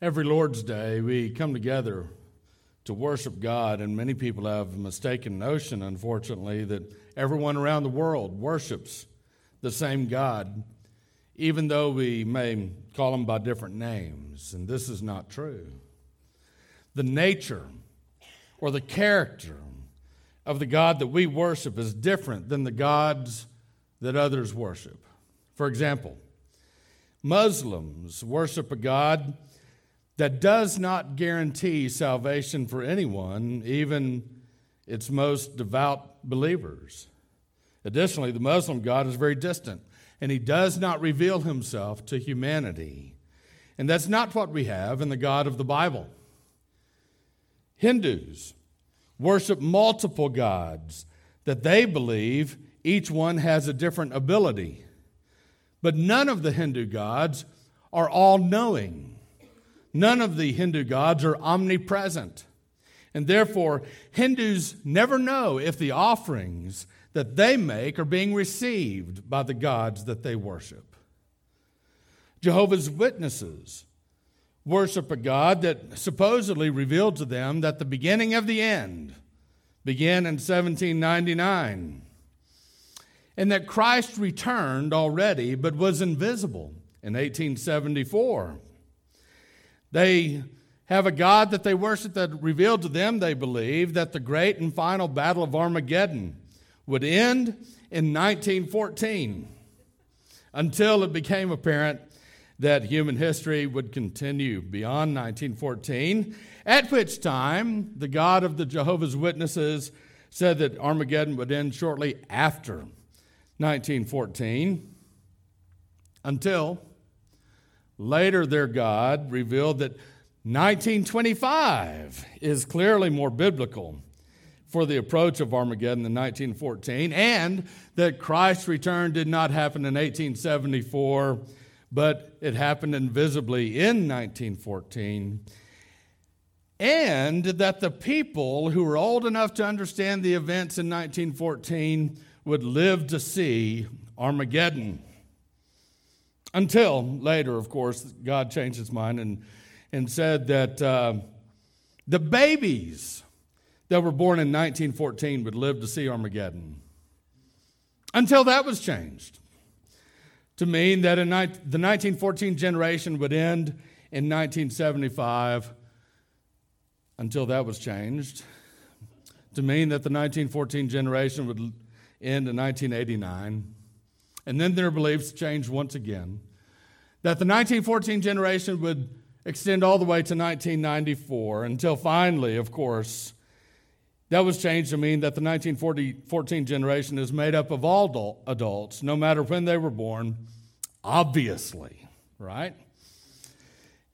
Every Lord's Day, we come together to worship God, and many people have a mistaken notion, unfortunately, that everyone around the world worships the same God, even though we may call him by different names. And this is not true. The nature or the character of the God that we worship is different than the gods that others worship. For example, Muslims worship a God that does not guarantee salvation for anyone, even its most devout believers. Additionally, the Muslim God is very distant, and he does not reveal himself to humanity. And that's not what we have in the God of the Bible. Hindus worship multiple gods that they believe each one has a different ability. But none of the Hindu gods are all knowing. None of the Hindu gods are omnipresent. And therefore, Hindus never know if the offerings that they make are being received by the gods that they worship. Jehovah's Witnesses worship a God that supposedly revealed to them that the beginning of the end began in 1799 and that Christ returned already but was invisible in 1874. They have a God that they worship that revealed to them, they believe, that the great and final battle of Armageddon would end in 1914 until it became apparent that human history would continue beyond 1914, at which time the God of the Jehovah's Witnesses said that Armageddon would end shortly after 1914 until Later, their God revealed that 1925 is clearly more biblical for the approach of Armageddon than 1914, and that Christ's return did not happen in 1874, but it happened invisibly in 1914. And that the people who were old enough to understand the events in 1914 would live to see Armageddon. Until later, of course, God changed his mind and, and said that uh, the babies that were born in 1914 would live to see Armageddon. Until that was changed to mean that in the 1914 generation would end in 1975 until that was changed to mean that the 1914 generation would end in 1989 and then their beliefs changed once again. That the 1914 generation would extend all the way to 1994 until finally, of course, that was changed to mean that the 1914 generation is made up of all adults, no matter when they were born, obviously, right?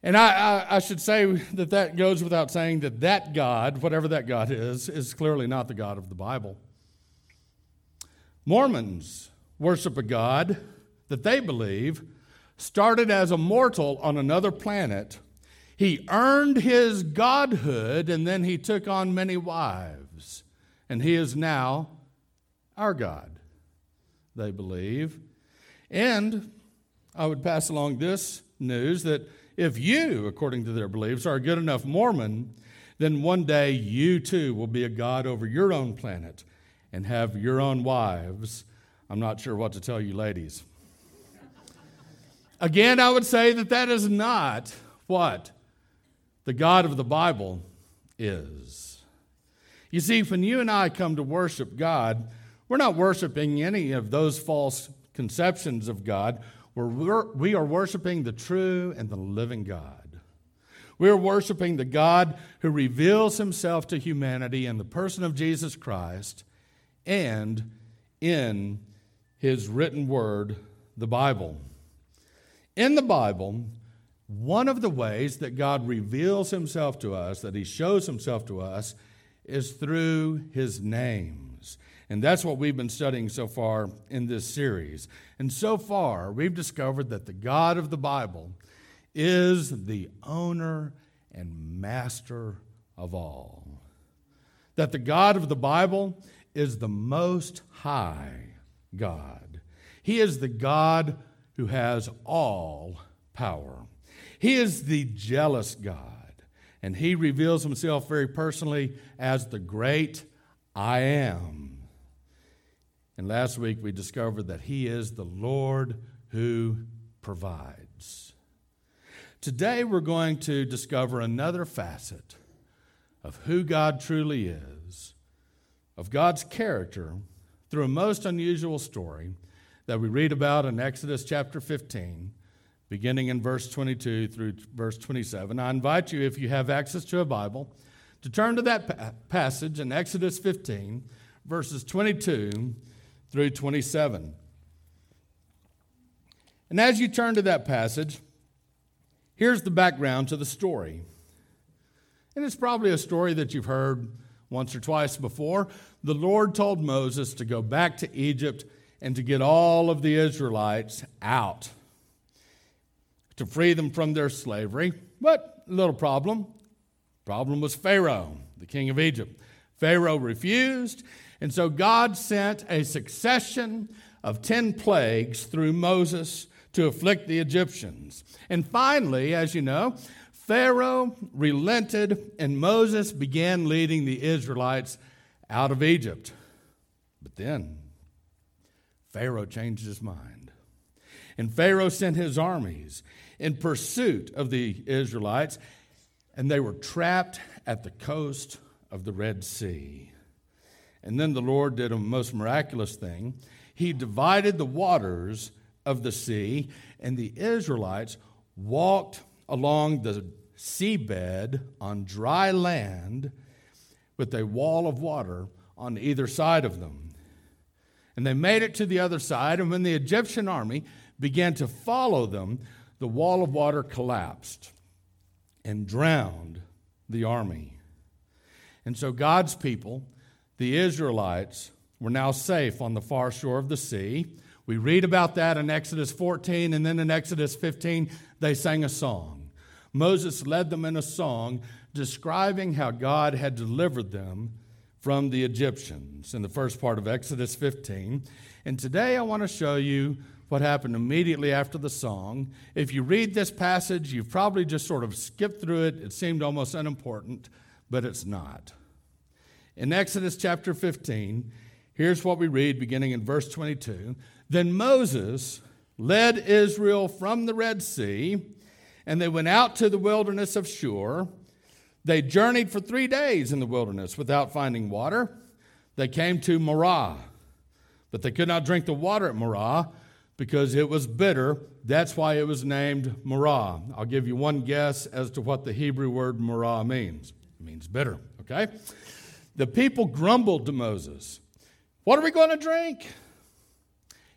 And I, I, I, should say that that goes without saying that that God, whatever that God is, is clearly not the God of the Bible. Mormons worship a God that they believe started as a mortal on another planet. He earned his godhood and then he took on many wives. And he is now our God, they believe. And I would pass along this news that if you, according to their beliefs, are a good enough Mormon, then one day you too will be a God over your own planet and have your own wives I'm not sure what to tell you, ladies. Again, I would say that that is not what the God of the Bible is. You see, when you and I come to worship God, we're not worshiping any of those false conceptions of God. We're, we are worshiping the true and the living God. We're worshiping the God who reveals himself to humanity in the person of Jesus Christ and in his written word, the Bible. In the Bible, one of the ways that God reveals himself to us, that he shows himself to us, is through his names. And that's what we've been studying so far in this series. And so far, we've discovered that the God of the Bible is the owner and master of all. That the God of the Bible is the most high God. He is the God who has all power. He is the jealous God, and he reveals himself very personally as the great I am. And last week we discovered that he is the Lord who provides. Today we're going to discover another facet of who God truly is, of God's character, through a most unusual story that we read about in Exodus chapter 15, beginning in verse 22 through verse 27. I invite you, if you have access to a Bible, to turn to that pa- passage in Exodus 15, verses 22 through 27. And as you turn to that passage, here's the background to the story. And it's probably a story that you've heard once or twice before. The Lord told Moses to go back to Egypt and to get all of the Israelites out, to free them from their slavery. But little problem. Problem was Pharaoh, the king of Egypt. Pharaoh refused, and so God sent a succession of 10 plagues through Moses to afflict the Egyptians. And finally, as you know, Pharaoh relented, and Moses began leading the Israelites out of Egypt. But then, Pharaoh changed his mind. And Pharaoh sent his armies in pursuit of the Israelites, and they were trapped at the coast of the Red Sea. And then the Lord did a most miraculous thing. He divided the waters of the sea, and the Israelites walked along the seabed on dry land with a wall of water on either side of them. And they made it to the other side, and when the Egyptian army began to follow them, the wall of water collapsed and drowned the army. And so God's people, the Israelites, were now safe on the far shore of the sea. We read about that in Exodus 14, and then in Exodus 15, they sang a song. Moses led them in a song describing how God had delivered them from the Egyptians in the first part of Exodus 15. And today I want to show you what happened immediately after the song. If you read this passage, you've probably just sort of skipped through it. It seemed almost unimportant, but it's not. In Exodus chapter 15, here's what we read beginning in verse 22. Then Moses led Israel from the Red Sea, and they went out to the wilderness of Shur. They journeyed for three days in the wilderness without finding water. They came to Marah, but they could not drink the water at Marah because it was bitter. That's why it was named Marah. I'll give you one guess as to what the Hebrew word Marah means. It means bitter, okay? The people grumbled to Moses, What are we going to drink?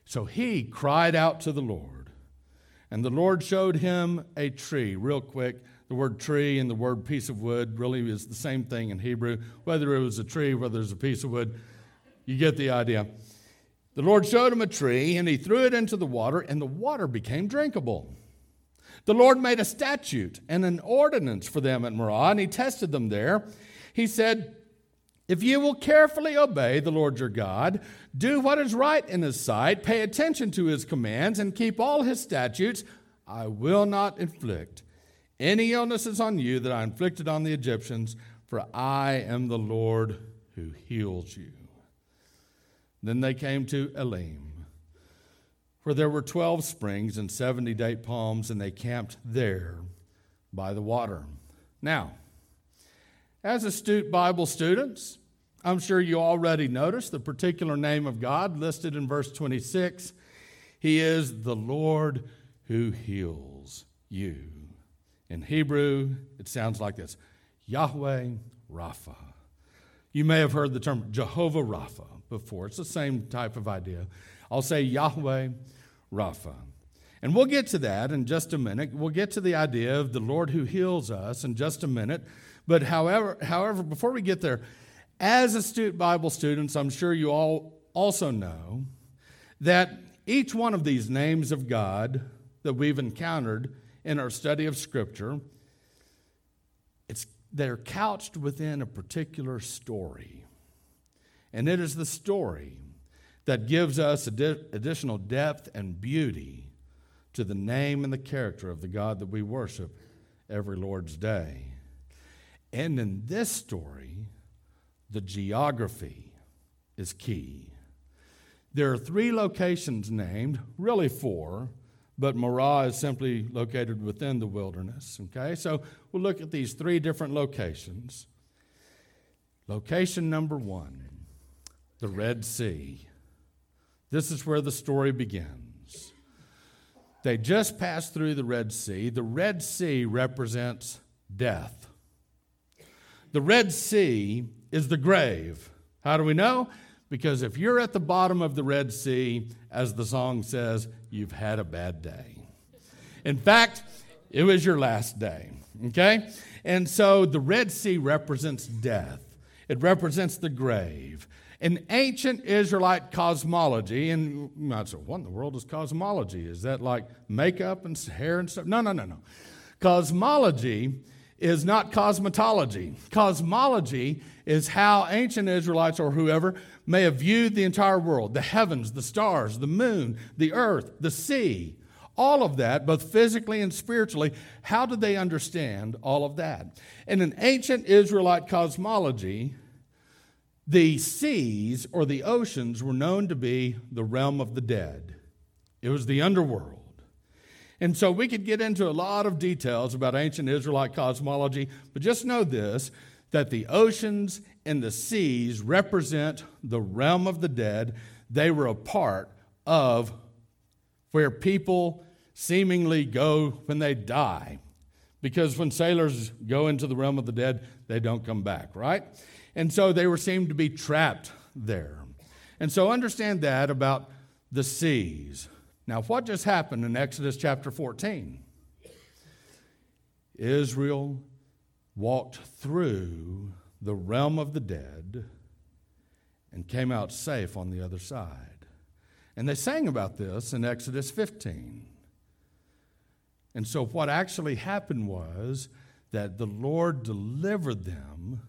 So he cried out to the Lord, and the Lord showed him a tree, real quick the word tree and the word piece of wood really is the same thing in Hebrew. Whether it was a tree, whether it's a piece of wood, you get the idea. The Lord showed him a tree, and he threw it into the water, and the water became drinkable. The Lord made a statute and an ordinance for them at Marah, and he tested them there. He said, If you will carefully obey the Lord your God, do what is right in his sight, pay attention to his commands, and keep all his statutes, I will not inflict any illnesses on you that I inflicted on the Egyptians, for I am the Lord who heals you. Then they came to Elim, where there were 12 springs and 70 date palms, and they camped there by the water. Now, as astute Bible students, I'm sure you already noticed the particular name of God listed in verse 26. He is the Lord who heals you. In Hebrew, it sounds like this Yahweh Rapha. You may have heard the term Jehovah Rapha before. It's the same type of idea. I'll say Yahweh Rapha. And we'll get to that in just a minute. We'll get to the idea of the Lord who heals us in just a minute. But however, however, before we get there, as astute Bible students, I'm sure you all also know that each one of these names of God that we've encountered in our study of Scripture, it's, they're couched within a particular story. And it is the story that gives us adi- additional depth and beauty to the name and the character of the God that we worship every Lord's Day. And in this story, the geography is key. There are three locations named, really four, but Marah is simply located within the wilderness. Okay, so we'll look at these three different locations. Location number one the Red Sea. This is where the story begins. They just passed through the Red Sea. The Red Sea represents death. The Red Sea is the grave. How do we know? Because if you're at the bottom of the Red Sea, as the song says, you've had a bad day. In fact, it was your last day, okay? And so the Red Sea represents death, it represents the grave. In ancient Israelite cosmology, and you might what in the world is cosmology? Is that like makeup and hair and stuff? No, no, no, no. Cosmology is not cosmetology. Cosmology is how ancient Israelites or whoever may have viewed the entire world the heavens, the stars, the moon, the earth, the sea. All of that, both physically and spiritually, how did they understand all of that? In an ancient Israelite cosmology, the seas or the oceans were known to be the realm of the dead, it was the underworld. And so we could get into a lot of details about ancient Israelite cosmology, but just know this that the oceans and the seas represent the realm of the dead. They were a part of where people seemingly go when they die. Because when sailors go into the realm of the dead, they don't come back, right? And so they were seemed to be trapped there. And so understand that about the seas. Now, what just happened in Exodus chapter 14? Israel walked through the realm of the dead and came out safe on the other side. And they sang about this in Exodus 15. And so, what actually happened was that the Lord delivered them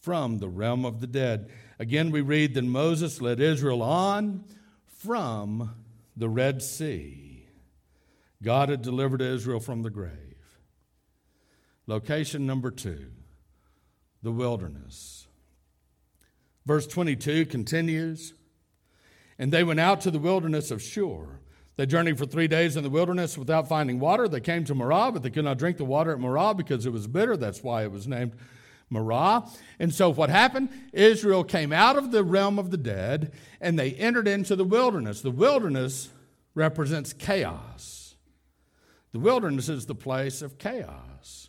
from the realm of the dead. Again, we read that Moses led Israel on from the Red Sea. God had delivered Israel from the grave. Location number two, the wilderness. Verse 22 continues And they went out to the wilderness of Shur. They journeyed for three days in the wilderness without finding water. They came to Marah, but they could not drink the water at Marah because it was bitter. That's why it was named Marah. And so what happened? Israel came out of the realm of the dead and they entered into the wilderness. The wilderness represents chaos. The wilderness is the place of chaos.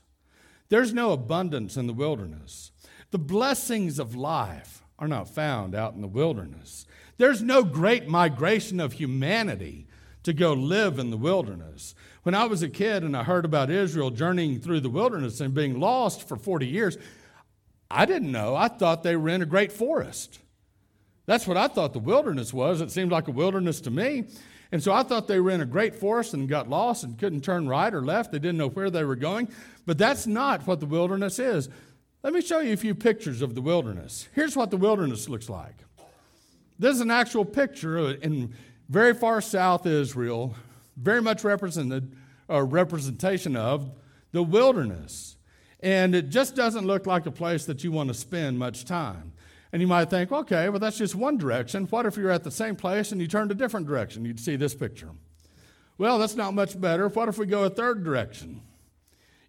There's no abundance in the wilderness. The blessings of life are not found out in the wilderness. There's no great migration of humanity to go live in the wilderness. When I was a kid and I heard about Israel journeying through the wilderness and being lost for 40 years, I didn't know. I thought they were in a great forest. That's what I thought the wilderness was. It seemed like a wilderness to me. And so I thought they were in a great forest and got lost and couldn't turn right or left. They didn't know where they were going. But that's not what the wilderness is. Let me show you a few pictures of the wilderness. Here's what the wilderness looks like. This is an actual picture in very far south Israel, very much represented a representation of the wilderness. And it just doesn't look like a place that you want to spend much time. And you might think, okay, well, that's just one direction. What if you're at the same place and you turned a different direction? You'd see this picture. Well, that's not much better. What if we go a third direction?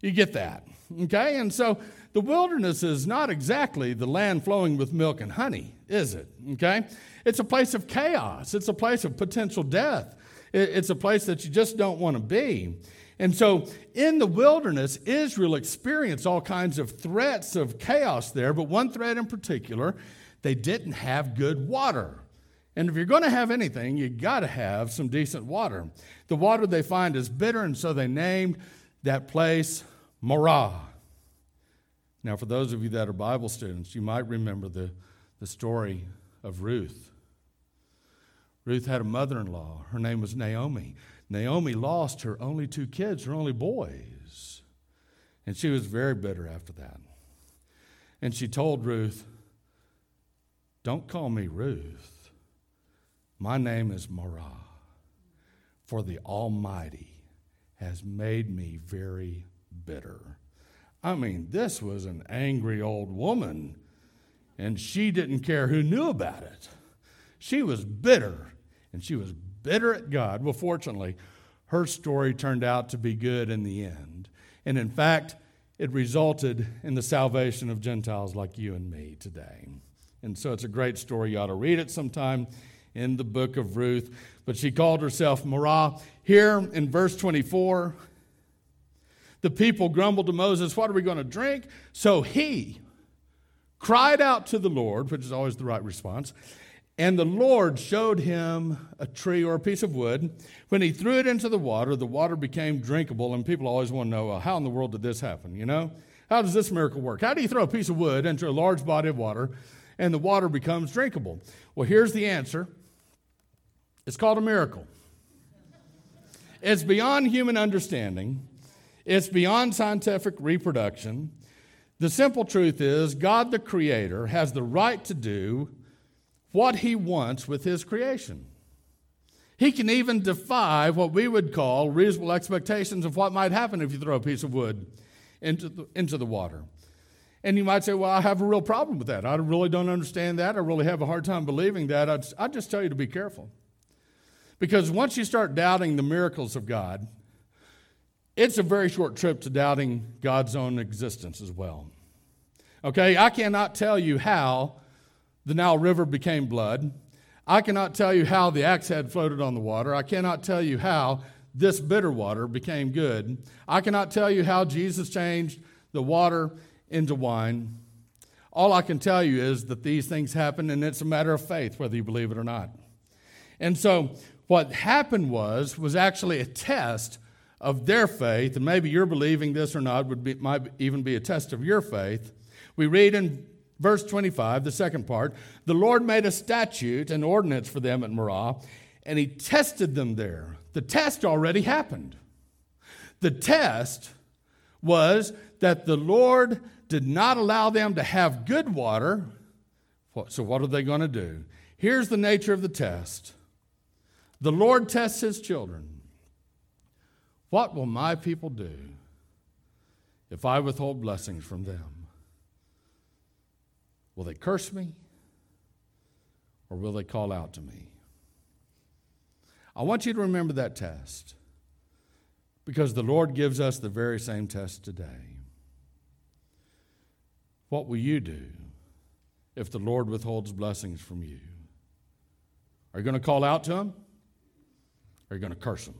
You get that. Okay? And so the wilderness is not exactly the land flowing with milk and honey, is it? Okay? It's a place of chaos, it's a place of potential death, it's a place that you just don't want to be. And so in the wilderness, Israel experienced all kinds of threats of chaos there, but one threat in particular, they didn't have good water. And if you're going to have anything, you got to have some decent water. The water they find is bitter, and so they named that place Marah. Now, for those of you that are Bible students, you might remember the, the story of Ruth. Ruth had a mother in law. Her name was Naomi. Naomi lost her only two kids, her only boys. And she was very bitter after that. And she told Ruth, Don't call me Ruth. My name is Marah, for the Almighty has made me very bitter. I mean, this was an angry old woman, and she didn't care who knew about it. She was bitter, and she was bitter at God. Well, fortunately, her story turned out to be good in the end. And in fact, it resulted in the salvation of Gentiles like you and me today. And so it's a great story. You ought to read it sometime in the book of Ruth. But she called herself Marah. Here in verse 24, the people grumbled to Moses, What are we going to drink? So he cried out to the Lord, which is always the right response. And the Lord showed him a tree or a piece of wood. When he threw it into the water, the water became drinkable. And people always want to know, well, how in the world did this happen? You know? How does this miracle work? How do you throw a piece of wood into a large body of water and the water becomes drinkable? Well, here's the answer it's called a miracle. It's beyond human understanding, it's beyond scientific reproduction. The simple truth is, God the Creator has the right to do what He wants with His creation. He can even defy what we would call reasonable expectations of what might happen if you throw a piece of wood into the, into the water. And you might say, Well, I have a real problem with that. I really don't understand that. I really have a hard time believing that. I'd, I'd just tell you to be careful. Because once you start doubting the miracles of God, it's a very short trip to doubting God's own existence as well. Okay, I cannot tell you how the Nile River became blood. I cannot tell you how the axe head floated on the water. I cannot tell you how this bitter water became good. I cannot tell you how Jesus changed the water into wine. All I can tell you is that these things happen, and it's a matter of faith, whether you believe it or not. And so, what happened was was actually a test of their faith, and maybe you're believing this or not would be, might even be a test of your faith. We read in verse 25, the second part, the Lord made a statute, an ordinance for them at Marah, and he tested them there. The test already happened. The test was that the Lord did not allow them to have good water. So, what are they going to do? Here's the nature of the test the Lord tests his children. What will my people do if I withhold blessings from them? Will they curse me or will they call out to me? I want you to remember that test because the Lord gives us the very same test today. What will you do if the Lord withholds blessings from you? Are you going to call out to Him? Or are you going to curse Him?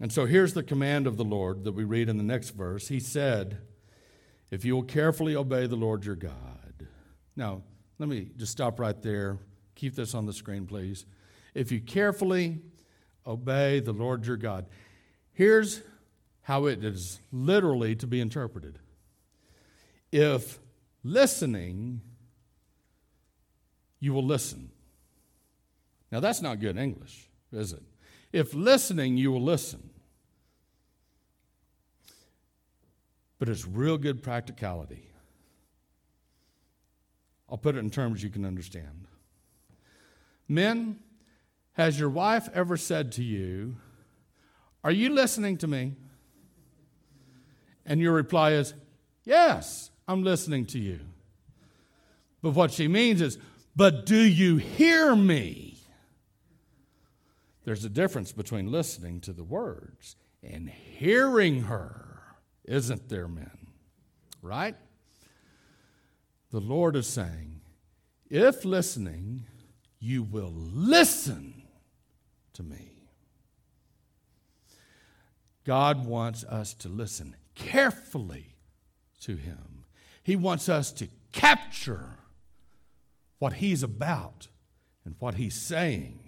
And so here's the command of the Lord that we read in the next verse. He said, If you will carefully obey the Lord your God. Now, let me just stop right there. Keep this on the screen, please. If you carefully obey the Lord your God, here's how it is literally to be interpreted. If listening, you will listen. Now, that's not good English, is it? If listening, you will listen. But it's real good practicality. I'll put it in terms you can understand. Men, has your wife ever said to you, Are you listening to me? And your reply is, Yes, I'm listening to you. But what she means is, But do you hear me? There's a difference between listening to the words and hearing her, isn't there, men? Right? The Lord is saying, if listening, you will listen to me. God wants us to listen carefully to Him. He wants us to capture what He's about and what He's saying.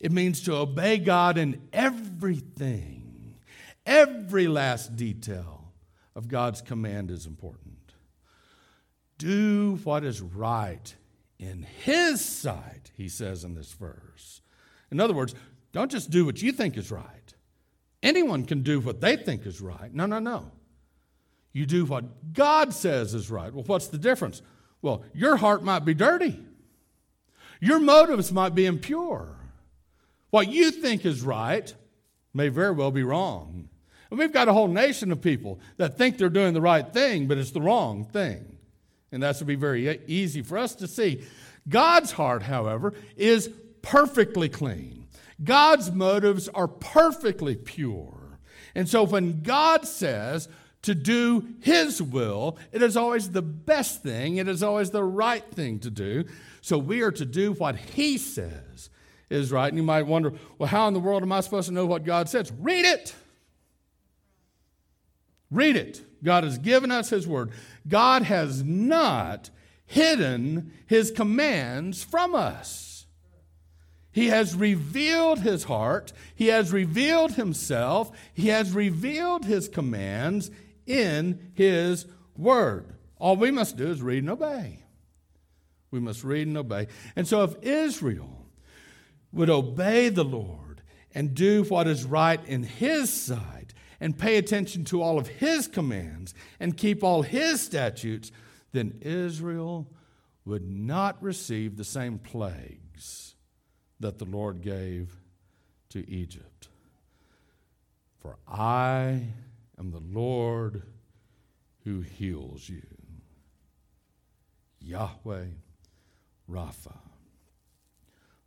It means to obey God in everything. Every last detail of God's command is important. Do what is right in His sight, he says in this verse. In other words, don't just do what you think is right. Anyone can do what they think is right. No, no, no. You do what God says is right. Well, what's the difference? Well, your heart might be dirty, your motives might be impure. What you think is right may very well be wrong. We've got a whole nation of people that think they're doing the right thing, but it's the wrong thing. And that's to be very easy for us to see. God's heart, however, is perfectly clean. God's motives are perfectly pure. And so when God says to do His will, it is always the best thing, it is always the right thing to do. So we are to do what He says is right. And you might wonder, well, how in the world am I supposed to know what God says? Read it. Read it. God has given us His Word. God has not hidden His commands from us. He has revealed His heart, He has revealed Himself, He has revealed His commands in His Word. All we must do is read and obey. We must read and obey. And so, if Israel would obey the Lord and do what is right in His sight and pay attention to all of His commands and keep all His statutes, then Israel would not receive the same plagues that the Lord gave to Egypt. For I am the Lord who heals you. Yahweh Rapha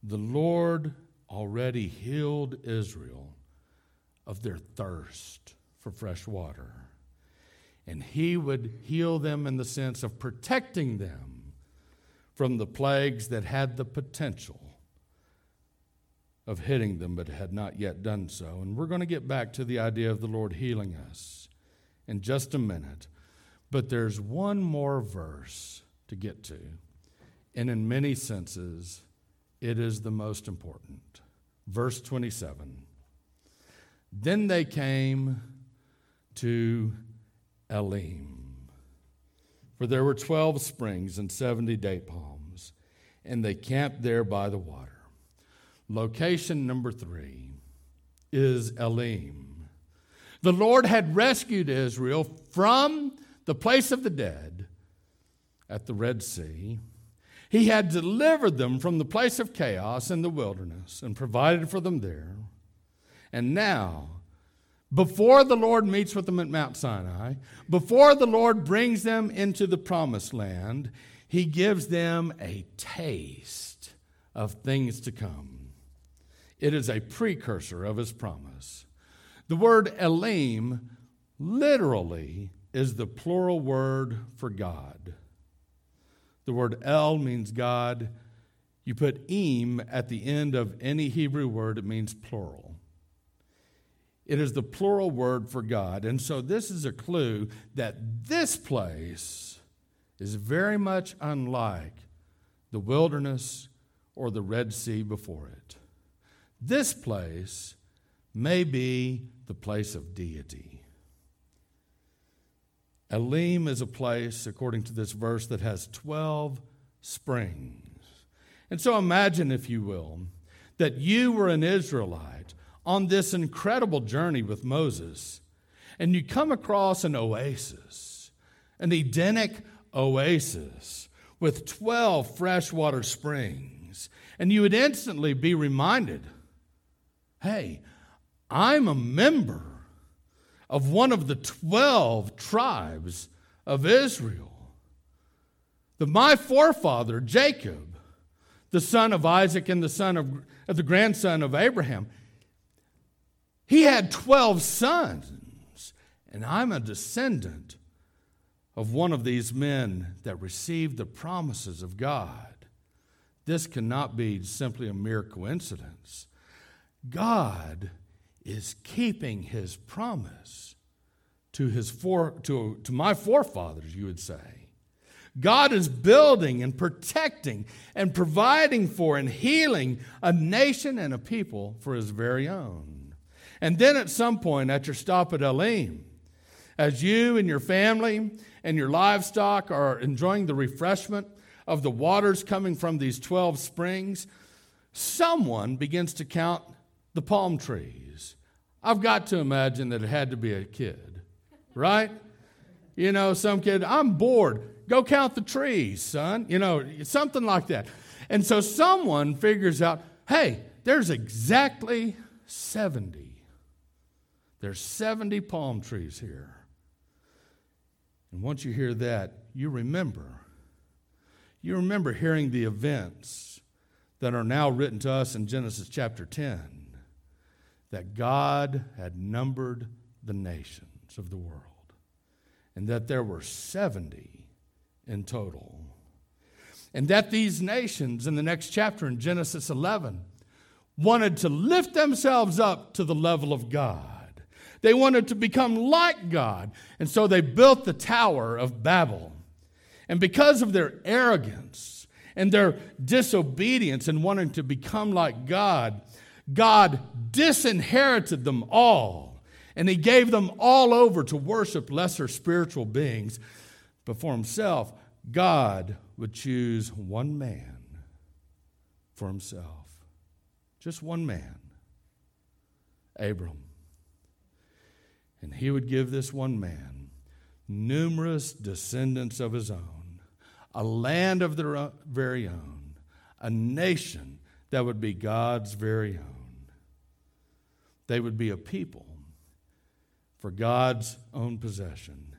the Lord already healed Israel of their thirst for fresh water. And he would heal them in the sense of protecting them from the plagues that had the potential of hitting them but had not yet done so. And we're going to get back to the idea of the Lord healing us in just a minute. But there's one more verse to get to. And in many senses, it is the most important. Verse 27 Then they came to Elim, for there were 12 springs and 70 date palms, and they camped there by the water. Location number three is Elim. The Lord had rescued Israel from the place of the dead at the Red Sea he had delivered them from the place of chaos in the wilderness and provided for them there. And now, before the Lord meets with them at Mount Sinai, before the Lord brings them into the promised land, he gives them a taste of things to come. It is a precursor of his promise. The word Elim literally is the plural word for God. The word El means God. You put im at the end of any Hebrew word, it means plural. It is the plural word for God. And so this is a clue that this place is very much unlike the wilderness or the Red Sea before it. This place may be the place of deity. Elim is a place, according to this verse, that has 12 springs. And so imagine, if you will, that you were an Israelite on this incredible journey with Moses, and you come across an oasis, an Edenic oasis with 12 freshwater springs, and you would instantly be reminded hey, I'm a member of one of the 12 tribes of Israel. That my forefather, Jacob, the son of Isaac and the son of, of the grandson of Abraham, he had 12 sons, and I'm a descendant of one of these men that received the promises of God. This cannot be simply a mere coincidence. God is keeping his promise to, his to, to my forefathers, you would say. God is building and protecting and providing for and healing a nation and a people for his very own. And then at some point, at your stop at Elim, as you and your family and your livestock are enjoying the refreshment of the waters coming from these 12 springs, someone begins to count the palm trees I've got to imagine that it had to be a kid, right? You know, some kid, I'm bored. Go count the trees, son. You know, something like that. And so someone figures out, hey, there's exactly 70. There's 70 palm trees here. And once you hear that, you remember. You remember hearing the events that are now written to us in Genesis chapter 10 that God had numbered the nations of the world and that there were 70 in total. And that these nations in the next chapter in Genesis 11 wanted to lift themselves up to the level of God. They wanted to become like God. And so they built the Tower of Babel. And because of their arrogance and their disobedience and wanting to become like God, God disinherited them all. And He gave them all over to worship lesser spiritual beings. But for Himself, God would choose one man for Himself. Just one man, Abram. And he would give this one man numerous descendants of his own, a land of their very own, a nation that would be God's very own. They would be a people for God's own possession.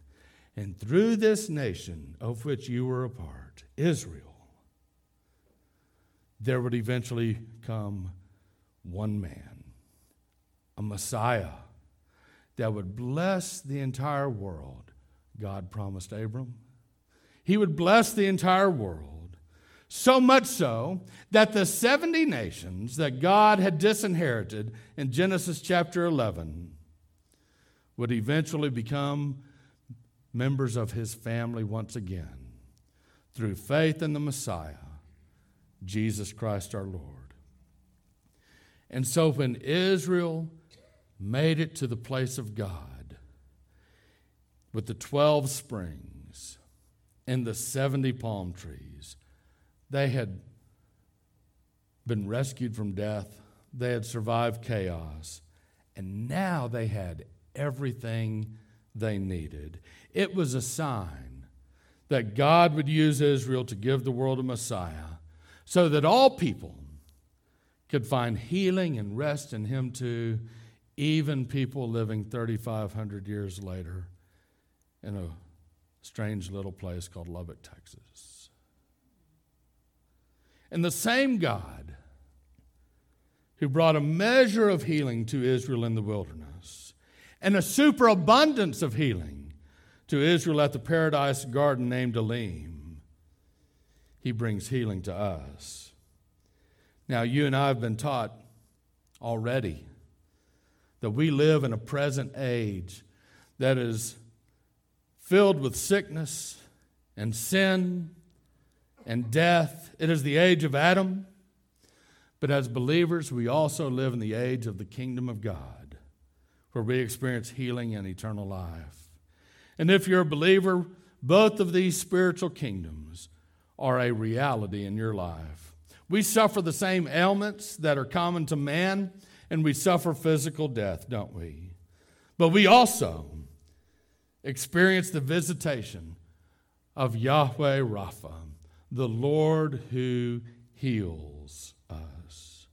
And through this nation of which you were a part, Israel, there would eventually come one man, a Messiah that would bless the entire world, God promised Abram. He would bless the entire world, so much so that the 70 nations that God had disinherited in Genesis chapter 11 would eventually become members of his family once again through faith in the Messiah, Jesus Christ our Lord. And so when Israel made it to the place of God with the 12 springs and the 70 palm trees. They had been rescued from death, they had survived chaos, and now they had everything they needed. It was a sign that God would use Israel to give the world a Messiah so that all people could find healing and rest in Him too even people living 3,500 years later in a strange little place called Lubbock, Texas. And the same God who brought a measure of healing to Israel in the wilderness and a superabundance of healing to Israel at the paradise garden named Elim, he brings healing to us. Now, you and I have been taught already that we live in a present age that is filled with sickness and sin and death. It is the age of Adam. But as believers, we also live in the age of the kingdom of God, where we experience healing and eternal life. And if you're a believer, both of these spiritual kingdoms are a reality in your life. We suffer the same ailments that are common to man, and we suffer physical death, don't we? But we also experience the visitation of Yahweh Rapha, the Lord who heals us.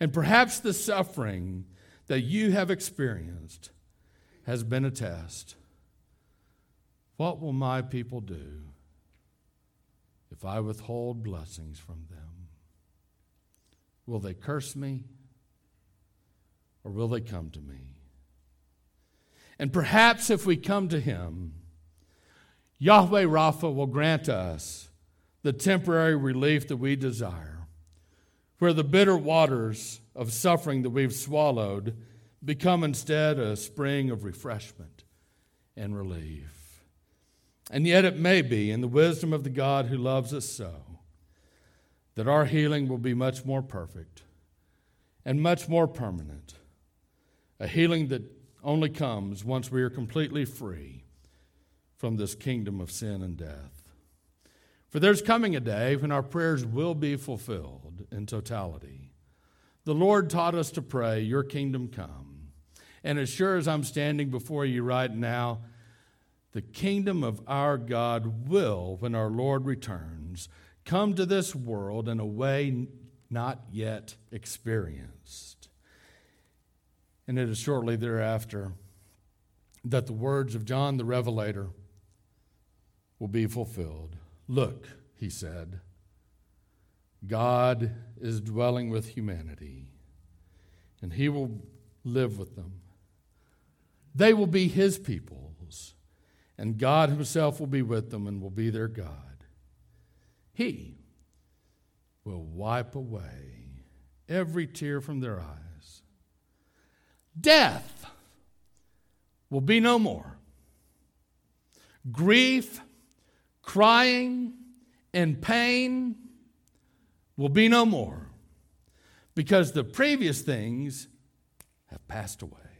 And perhaps the suffering that you have experienced has been a test. What will my people do if I withhold blessings from them? Will they curse me? Or will they come to me? And perhaps if we come to him, Yahweh Rapha will grant us the temporary relief that we desire, where the bitter waters of suffering that we've swallowed become instead a spring of refreshment and relief. And yet it may be, in the wisdom of the God who loves us so, that our healing will be much more perfect and much more permanent a healing that only comes once we are completely free from this kingdom of sin and death. For there's coming a day when our prayers will be fulfilled in totality. The Lord taught us to pray, Your kingdom come. And as sure as I'm standing before you right now, the kingdom of our God will, when our Lord returns, come to this world in a way not yet experienced. And it is shortly thereafter that the words of John the Revelator will be fulfilled. Look, he said, God is dwelling with humanity, and he will live with them. They will be his peoples, and God himself will be with them and will be their God. He will wipe away every tear from their eyes. Death will be no more. Grief, crying, and pain will be no more because the previous things have passed away.